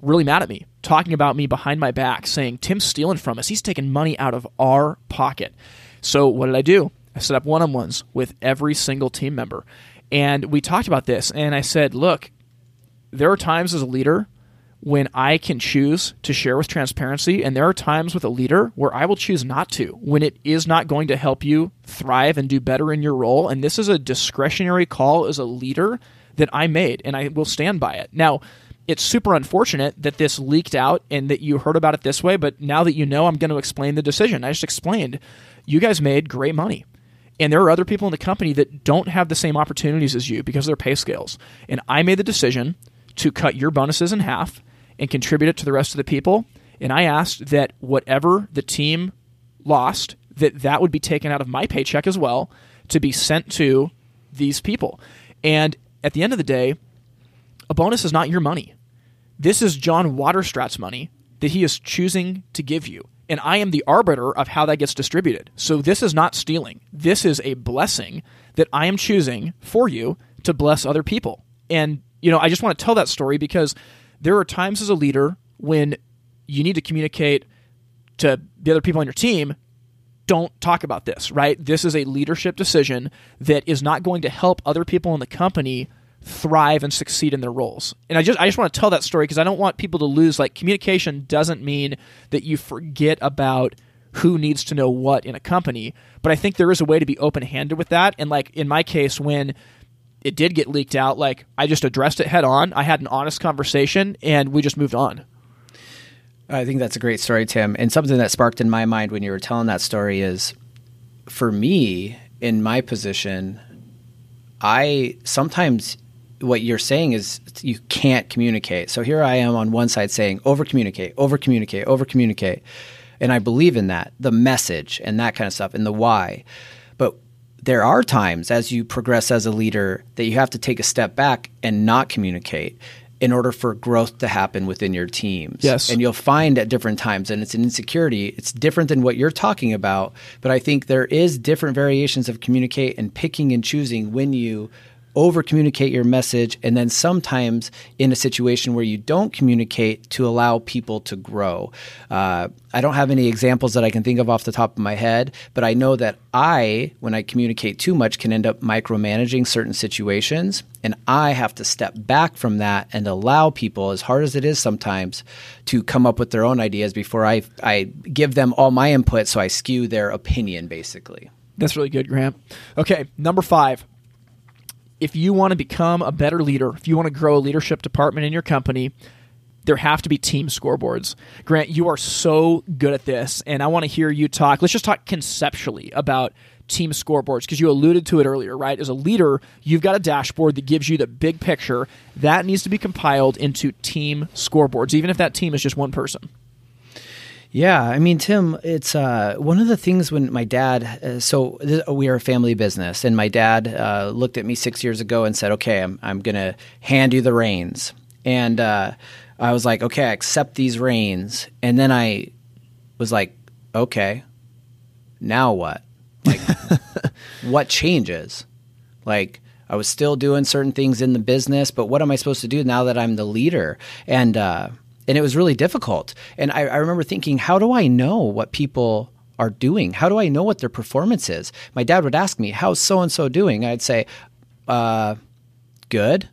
S1: really mad at me, talking about me behind my back, saying, Tim's stealing from us. He's taking money out of our pocket. So what did I do? I set up one on ones with every single team member. And we talked about this, and I said, look, there are times as a leader when I can choose to share with transparency, and there are times with a leader where I will choose not to, when it is not going to help you thrive and do better in your role. And this is a discretionary call as a leader that I made, and I will stand by it. Now, it's super unfortunate that this leaked out and that you heard about it this way, but now that you know, I'm going to explain the decision. I just explained you guys made great money. And there are other people in the company that don't have the same opportunities as you because of their pay scales. And I made the decision to cut your bonuses in half and contribute it to the rest of the people. And I asked that whatever the team lost, that that would be taken out of my paycheck as well to be sent to these people. And at the end of the day, a bonus is not your money. This is John Waterstrat's money that he is choosing to give you. And I am the arbiter of how that gets distributed. So this is not stealing. This is a blessing that I am choosing for you to bless other people. And, you know, I just want to tell that story because there are times as a leader when you need to communicate to the other people on your team don't talk about this, right? This is a leadership decision that is not going to help other people in the company thrive and succeed in their roles. And I just I just want to tell that story because I don't want people to lose like communication doesn't mean that you forget about who needs to know what in a company, but I think there is a way to be open-handed with that and like in my case when it did get leaked out, like I just addressed it head on. I had an honest conversation and we just moved on.
S2: I think that's a great story, Tim. And something that sparked in my mind when you were telling that story is for me, in my position, I sometimes what you're saying is you can't communicate. So here I am on one side saying over communicate, over communicate, over communicate. And I believe in that, the message and that kind of stuff and the why. But there are times as you progress as a leader that you have to take a step back and not communicate in order for growth to happen within your teams.
S1: Yes.
S2: And you'll find at different times, and it's an insecurity, it's different than what you're talking about. But I think there is different variations of communicate and picking and choosing when you over communicate your message, and then sometimes in a situation where you don't communicate to allow people to grow. Uh, I don't have any examples that I can think of off the top of my head, but I know that I, when I communicate too much, can end up micromanaging certain situations. And I have to step back from that and allow people, as hard as it is sometimes, to come up with their own ideas before I, I give them all my input so I skew their opinion, basically.
S1: That's really good, Grant. Okay, number five if you want to become a better leader, if you want to grow a leadership department in your company, there have to be team scoreboards. Grant, you are so good at this, and I want to hear you talk. Let's just talk conceptually about team scoreboards because you alluded to it earlier, right? As a leader, you've got a dashboard that gives you the big picture. That needs to be compiled into team scoreboards, even if that team is just one person.
S2: Yeah, I mean, Tim, it's uh, one of the things when my dad. Uh, so th- we are a family business, and my dad uh, looked at me six years ago and said, "Okay, I'm I'm going to hand you the reins." And uh, I was like, "Okay, I accept these reins." And then I was like, "Okay, now what? Like, *laughs* what changes? Like." I was still doing certain things in the business, but what am I supposed to do now that I'm the leader? And uh, and it was really difficult. And I, I remember thinking, how do I know what people are doing? How do I know what their performance is? My dad would ask me, "How's so and so doing?" I'd say, uh, "Good."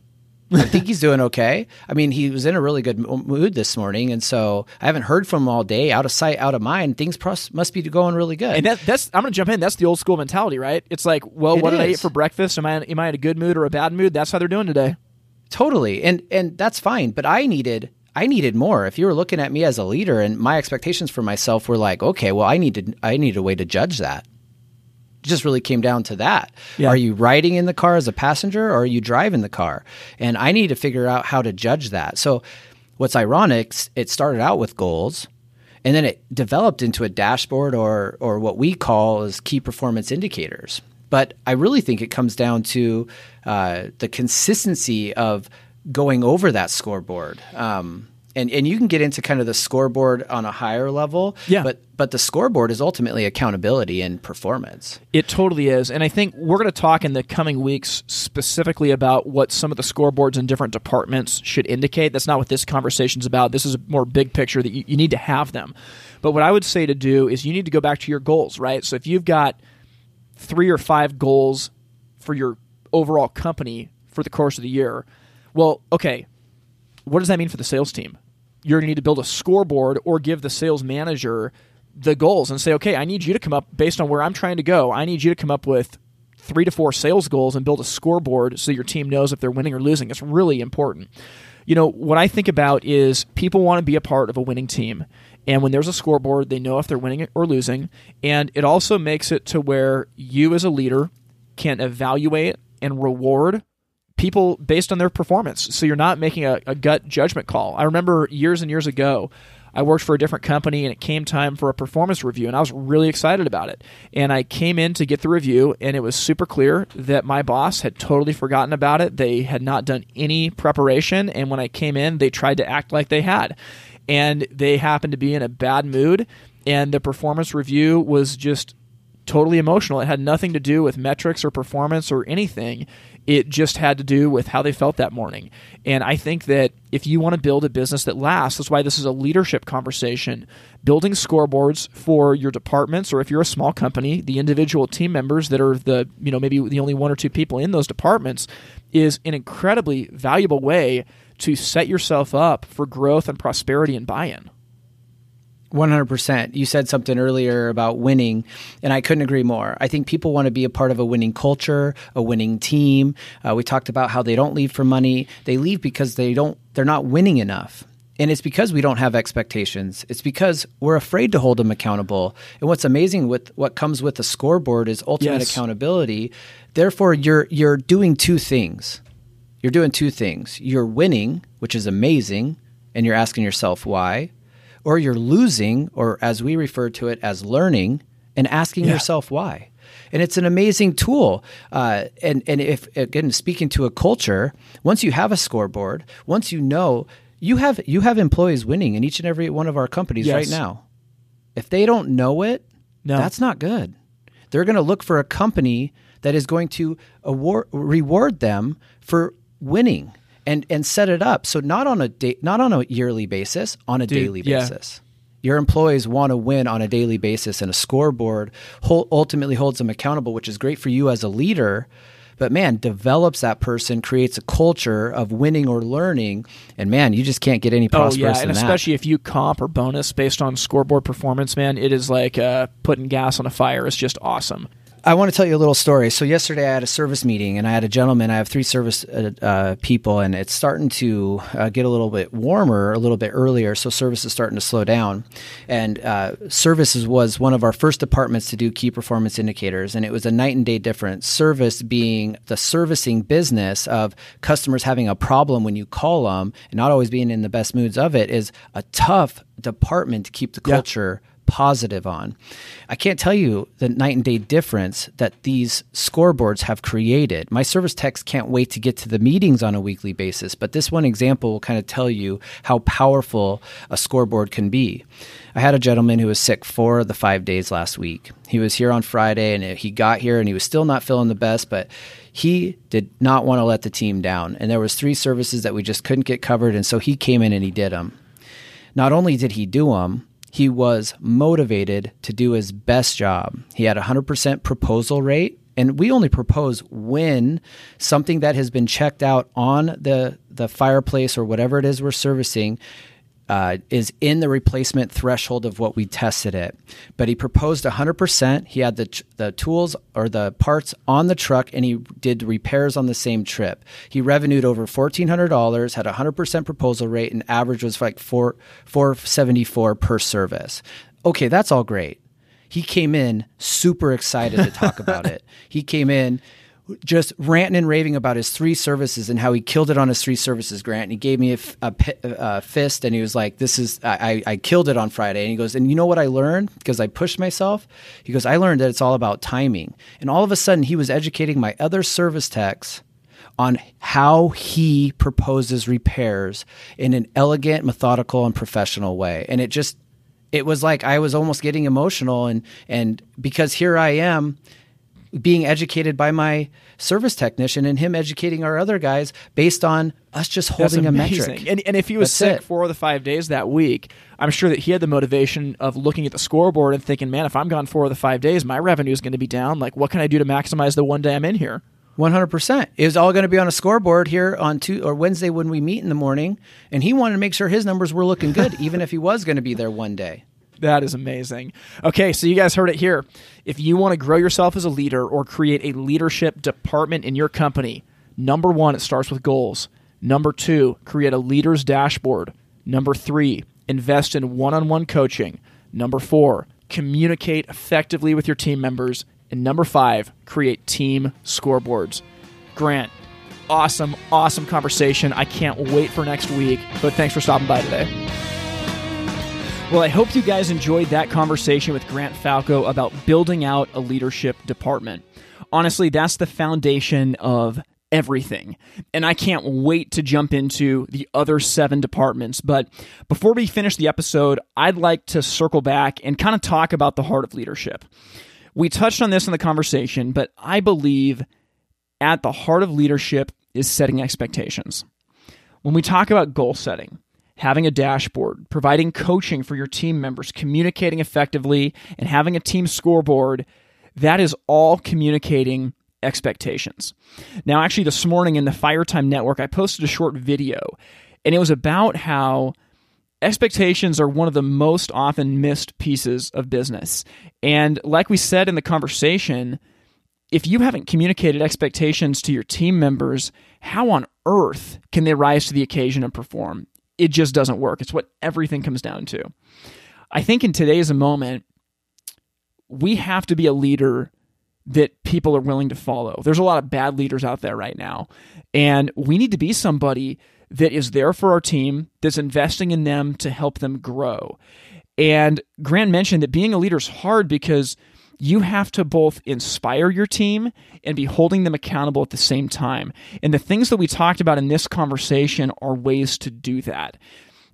S2: I think he's doing okay. I mean, he was in a really good mood this morning, and so I haven't heard from him all day. Out of sight, out of mind. Things must be going really good.
S1: And that, that's I'm going to jump in. That's the old school mentality, right? It's like, well,
S2: It
S1: what did I eat for breakfast? Am I am I in a good mood or a bad mood? That's how they're doing today.
S2: Totally. And and that's fine, but I needed I needed more. If you were looking at me as a leader and my expectations for myself were like, okay, well I needed I need a way to judge that. It just really came down to that.
S1: Yeah.
S2: Are you riding in the car as a passenger or are you driving the car? And I need to figure out how to judge that. So what's ironic, it started out with goals and then it developed into a dashboard or or what we call as key performance indicators. But I really think it comes down to uh, the consistency of going over that scoreboard. Um, and, and you can get into kind of the scoreboard on a higher level.
S1: Yeah.
S2: But but the scoreboard is ultimately accountability and performance.
S1: It totally is. And I think we're going to talk in the coming weeks specifically about what some of the scoreboards in different departments should indicate. That's not what this conversation is about. This is a more big picture that you, you need to have them. But what I would say to do is you need to go back to your goals, right? So if you've got three or five goals for your overall company for the course of the year. Well, okay, what does that mean for the sales team? You're going to need to build a scoreboard or give the sales manager the goals and say, okay, I need you to come up based on where I'm trying to go. I need you to come up with three to four sales goals and build a scoreboard so your team knows if they're winning or losing. It's really important. You know, what I think about is people want to be a part of a winning team. And when there's a scoreboard, they know if they're winning or losing. And it also makes it to where you, as a leader, can evaluate and reward people based on their performance. So you're not making a, a gut judgment call. I remember years and years ago, I worked for a different company and it came time for a performance review and I was really excited about it. And I came in to get the review and it was super clear that my boss had totally forgotten about it. They had not done any preparation and when I came in they tried to act like they had. And they happened to be in a bad mood and the performance review was just totally emotional. It had nothing to do with metrics or performance or anything. It just had to do with how they felt that morning. And I think that if you want to build a business that lasts, that's why this is a leadership conversation. Building scoreboards for your departments, or if you're a small company, the individual team members that are the, you know, maybe the only one or two people in those departments is an incredibly valuable way to set yourself up for growth and prosperity and buy in.
S2: 100%. You said something earlier about winning, and I couldn't agree more. I think people want to be a part of a winning culture, a winning team. Uh, we talked about how they don't leave for money. They leave because they don't they're not winning enough. And it's because we don't have expectations. It's because we're afraid to hold them accountable. And what's amazing with what comes with the scoreboard is ultimate yes. accountability. Therefore, you're you're doing two things. You're doing two things. You're winning, which is amazing, and you're asking yourself why or you're losing, or as we refer to it as learning, and asking yeah. yourself why. And it's an amazing tool. Uh, and and if again speaking to a culture, once you have a scoreboard, once you know you have you have employees winning in each and every one of our companies yes. right now. If they don't know it, no. that's not good. They're going to look for a company that is going to award, reward them for winning and and set it up so not on a da- not on a yearly basis, on a Dude, daily basis. Yeah. Your employees want to win on a daily basis, and a scoreboard ultimately holds them accountable, which is great for you as a leader. But man, develops that person, creates a culture of winning or learning, and man, you just can't get any prosperous.
S1: Oh yeah, and especially
S2: that.
S1: if you comp or bonus based on scoreboard performance, man, it is like uh, putting gas on a fire. It's just awesome.
S2: I want to tell you a little story. So yesterday I had a service meeting, and I had a gentleman. I have three service uh, uh, people, and it's starting to uh, get a little bit warmer, a little bit earlier. So service is starting to slow down. And uh, services was one of our first departments to do key performance indicators, and it was a night and day difference. Service being the servicing business of customers having a problem when you call them, and not always being in the best moods of it, is a tough department to keep the culture. Yeah positive on. I can't tell you the night and day difference that these scoreboards have created. My service techs can't wait to get to the meetings on a weekly basis, but this one example will kind of tell you how powerful a scoreboard can be. I had a gentleman who was sick four of the five days last week. He was here on Friday and he got here and he was still not feeling the best, but he did not want to let the team down. And there was three services that we just couldn't get covered, and so he came in and he did them. Not only did he do them, he was motivated to do his best job. He had a 100% proposal rate. And we only propose when something that has been checked out on the, the fireplace or whatever it is we're servicing uh, is in the replacement threshold of what we tested it. But he proposed 100%. He had the, the tools or the parts on the truck and he did repairs on the same trip. He revenued over $1,400, had a 100% proposal rate, and average was like 4, 474 per service. Okay, that's all great. He came in super excited to talk about *laughs* it. He came in just ranting and raving about his three services and how he killed it on his three services grant. And he gave me a, fist and he was like, "This is I, I killed it on Friday." And he goes, "And you know what I learned because I pushed myself?" He goes, "I learned that it's all about timing." And all of a sudden, he was educating my other service techs on how he proposes repairs in an elegant, methodical, and professional way. And it just it was like I was almost getting emotional and and because here I am being educated by my service technician and him educating our other guys based on us just holding a metric.
S1: And, and if he was That's sick it. four of the five days that week, I'm sure that he had the motivation of looking at the scoreboard and thinking, man, if I'm gone four of the five days, my revenue is going to be down. Like, what can I do to maximize the one day I'm in here?
S2: One hundred percent. It was all going to be on a scoreboard here on two or Wednesday when we meet in the morning, and he wanted to make sure his numbers were looking good, *laughs* even if he was going to be there one day.
S1: That is amazing. Okay, so you guys heard it here. If you want to grow yourself as a leader or create a leadership department in your company, number one, it starts with goals. Number two, create a leader's dashboard. Number three, invest in one on one coaching. Number four, communicate effectively with your team members. And number five, create team scoreboards. Grant, awesome, awesome conversation. I can't wait for next week, but thanks for stopping by today. Well, I hope you guys enjoyed that conversation with Grant Falco about building out a leadership department. Honestly, that's the foundation of everything. And I can't wait to jump into the other seven departments. But before we finish the episode, I'd like to circle back and kind of talk about the heart of leadership. We touched on this in the conversation, but I believe at the heart of leadership is setting expectations. When we talk about goal setting, having a dashboard, providing coaching for your team members, communicating effectively, and having a team scoreboard, that is all communicating expectations. Now, actually, this morning in the Firetime Network, I posted a short video, and it was about how expectations are one of the most often missed pieces of business. And like we said in the conversation, if you haven't communicated expectations to your team members, how on earth can they rise to the occasion and perform? It just doesn't work. It's what everything comes down to. I think in today's moment, we have to be a leader that people are willing to follow. There's a lot of bad leaders out there right now, and we need to be somebody that is there for our team, that's investing in them to help them grow. And Grant mentioned that being a leader is hard because you have to both inspire your team and be holding them accountable at the same time. And the things that we talked about in this conversation are ways to do that.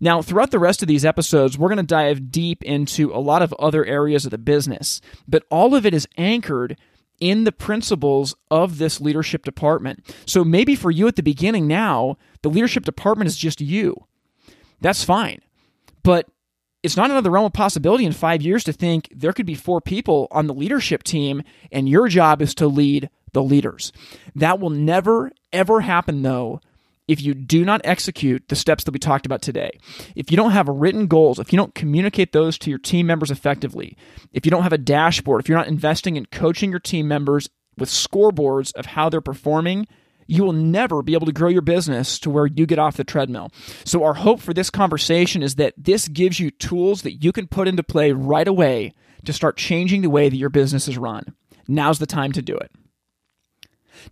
S1: Now, throughout the rest of these episodes, we're going to dive deep into a lot of other areas of the business, but all of it is anchored in the principles of this leadership department. So maybe for you at the beginning now, the leadership department is just you. That's fine. But it's not another realm of possibility in five years to think there could be four people on the leadership team and your job is to lead the leaders. That will never, ever happen, though, if you do not execute the steps that we talked about today. If you don't have written goals, if you don't communicate those to your team members effectively, if you don't have a dashboard, if you're not investing in coaching your team members with scoreboards of how they're performing, you will never be able to grow your business to where you get off the treadmill. So, our hope for this conversation is that this gives you tools that you can put into play right away to start changing the way that your business is run. Now's the time to do it.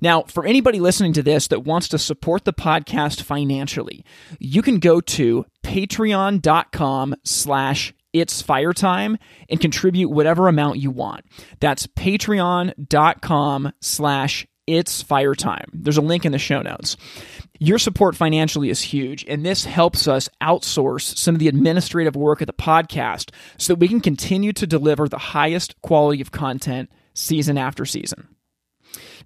S1: Now, for anybody listening to this that wants to support the podcast financially, you can go to patreon.com slash it's fire time and contribute whatever amount you want. That's patreon.com slash it's fire time. There's a link in the show notes. Your support financially is huge, and this helps us outsource some of the administrative work of the podcast so that we can continue to deliver the highest quality of content season after season.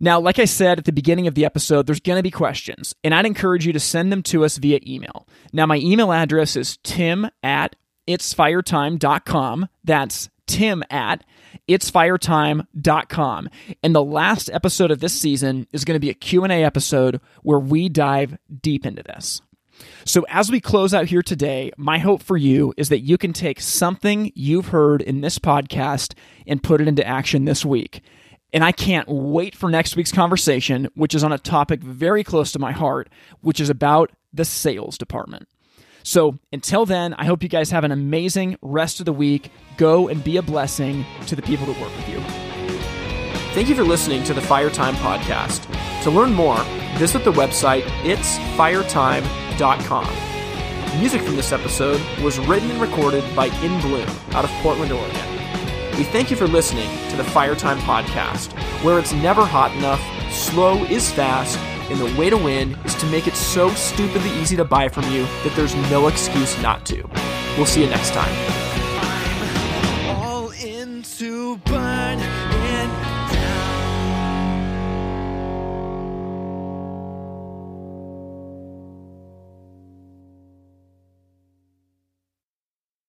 S1: Now, like I said at the beginning of the episode, there's going to be questions, and I'd encourage you to send them to us via email. Now, my email address is tim at itsfiretime.com. That's tim at itsfiretime.com. And the last episode of this season is going to be a Q&A episode where we dive deep into this. So, as we close out here today, my hope for you is that you can take something you've heard in this podcast and put it into action this week. And I can't wait for next week's conversation, which is on a topic very close to my heart, which is about the sales department. So until then, I hope you guys have an amazing rest of the week. Go and be a blessing to the people that work with you. Thank you for listening to the Fire Time Podcast. To learn more, visit the website itsfiretime.com. Music from this episode was written and recorded by In Bloom out of Portland, Oregon. We thank you for listening to the Firetime Podcast, where it's never hot enough, slow is fast, and the way to win is to make it so stupidly easy to buy from you that there's no excuse not to. We'll see you next time.